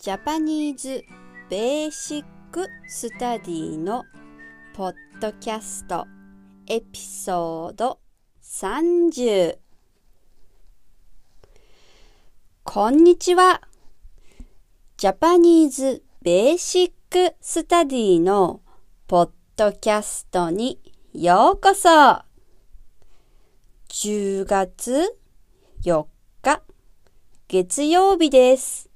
Japanese Basic Study のポッドキャストエピソード30こんにちは。 Japanese Basic Study のポッドキャストにようこそ。10月4日月曜日です。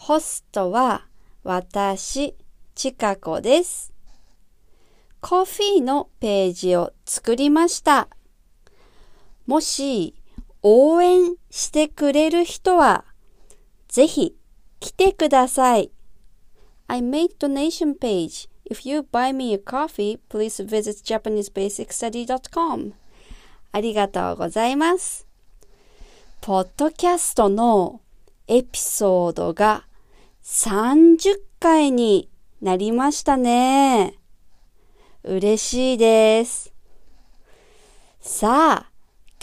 ホストは私、ちかこです。コーヒーのページを作りました。もし応援してくれる人はぜひ来てください。I made donation page. If you buy me a coffee, please visit japanesebasicstudy.com. ありがとうございます。ポッドキャストのエピソードが30回になりましたね。嬉しいです。さあ、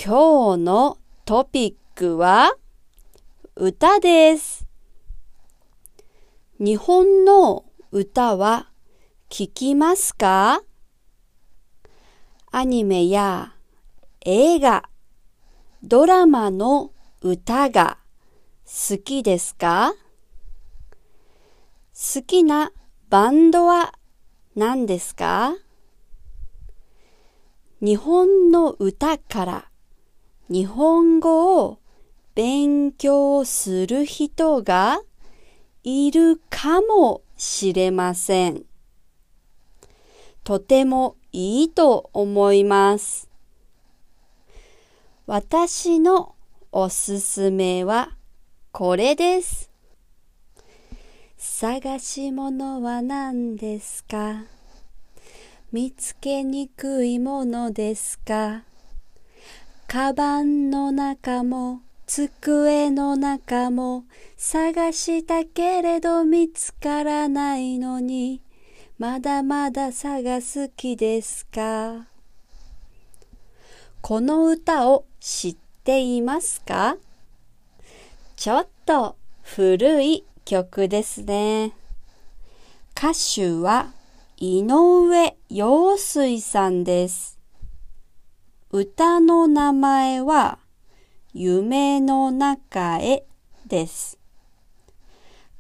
今日のトピックは歌です。日本の歌は聞きますか？アニメや映画ドラマの歌が好きですか？好きなバンドは何ですか？日本の歌から日本語を勉強する人がいるかもしれません。とてもいいと思います。私のおすすめはこれです。探し物は何ですか？見つけにくいものですか？カバンの中も机の中も探したけれど見つからないのにまだまだ探す気ですか？この歌を知っていますか？ちょっと古い曲ですね。歌手は井上陽水さんです。歌の名前は夢の中へです。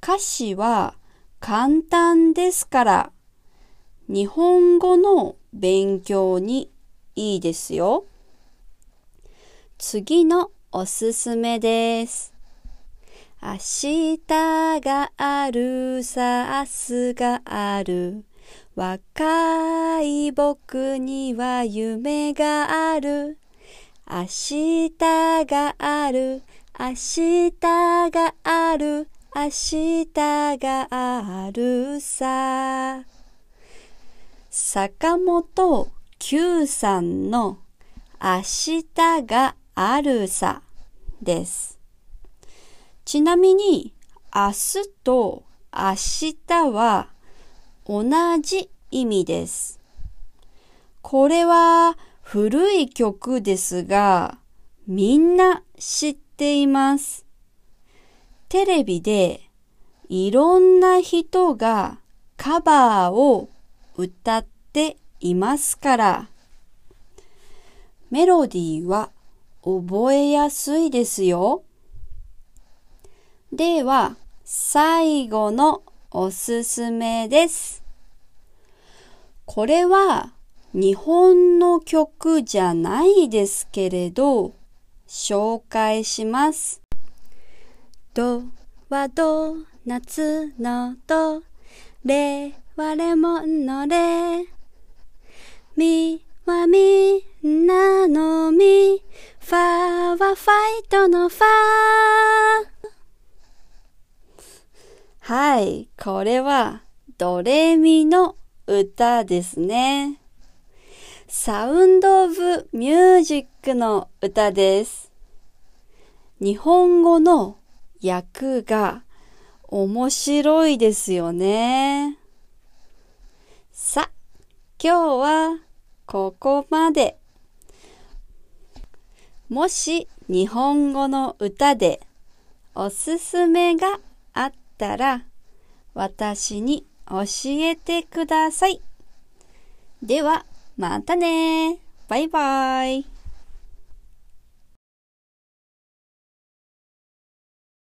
歌詞は簡単ですから日本語の勉強にいいですよ。次のおすすめです。明日があるさ、明日がある。若い僕には夢がある。明日がある。明日がある。明日があるさ。坂本九さんの明日があるさです。ちなみに明日と明日は同じ意味です。これは古い曲ですがみんな知っています。テレビでいろんな人がカバーを歌っていますから、メロディーは覚えやすいですよ。では、最後のおすすめです。これは日本の曲じゃないですけれど、紹介します。ドはド、夏のド、レはレモンのレ、ミはみんなのみ、ファはファイトのファはい、これはドレミの歌ですね。サウンドオブミュージックの歌です。日本語の訳が面白いですよね。さ、今日はここまで。もし日本語の歌でおすすめがったら私に教えてください。では、またねバイバイ。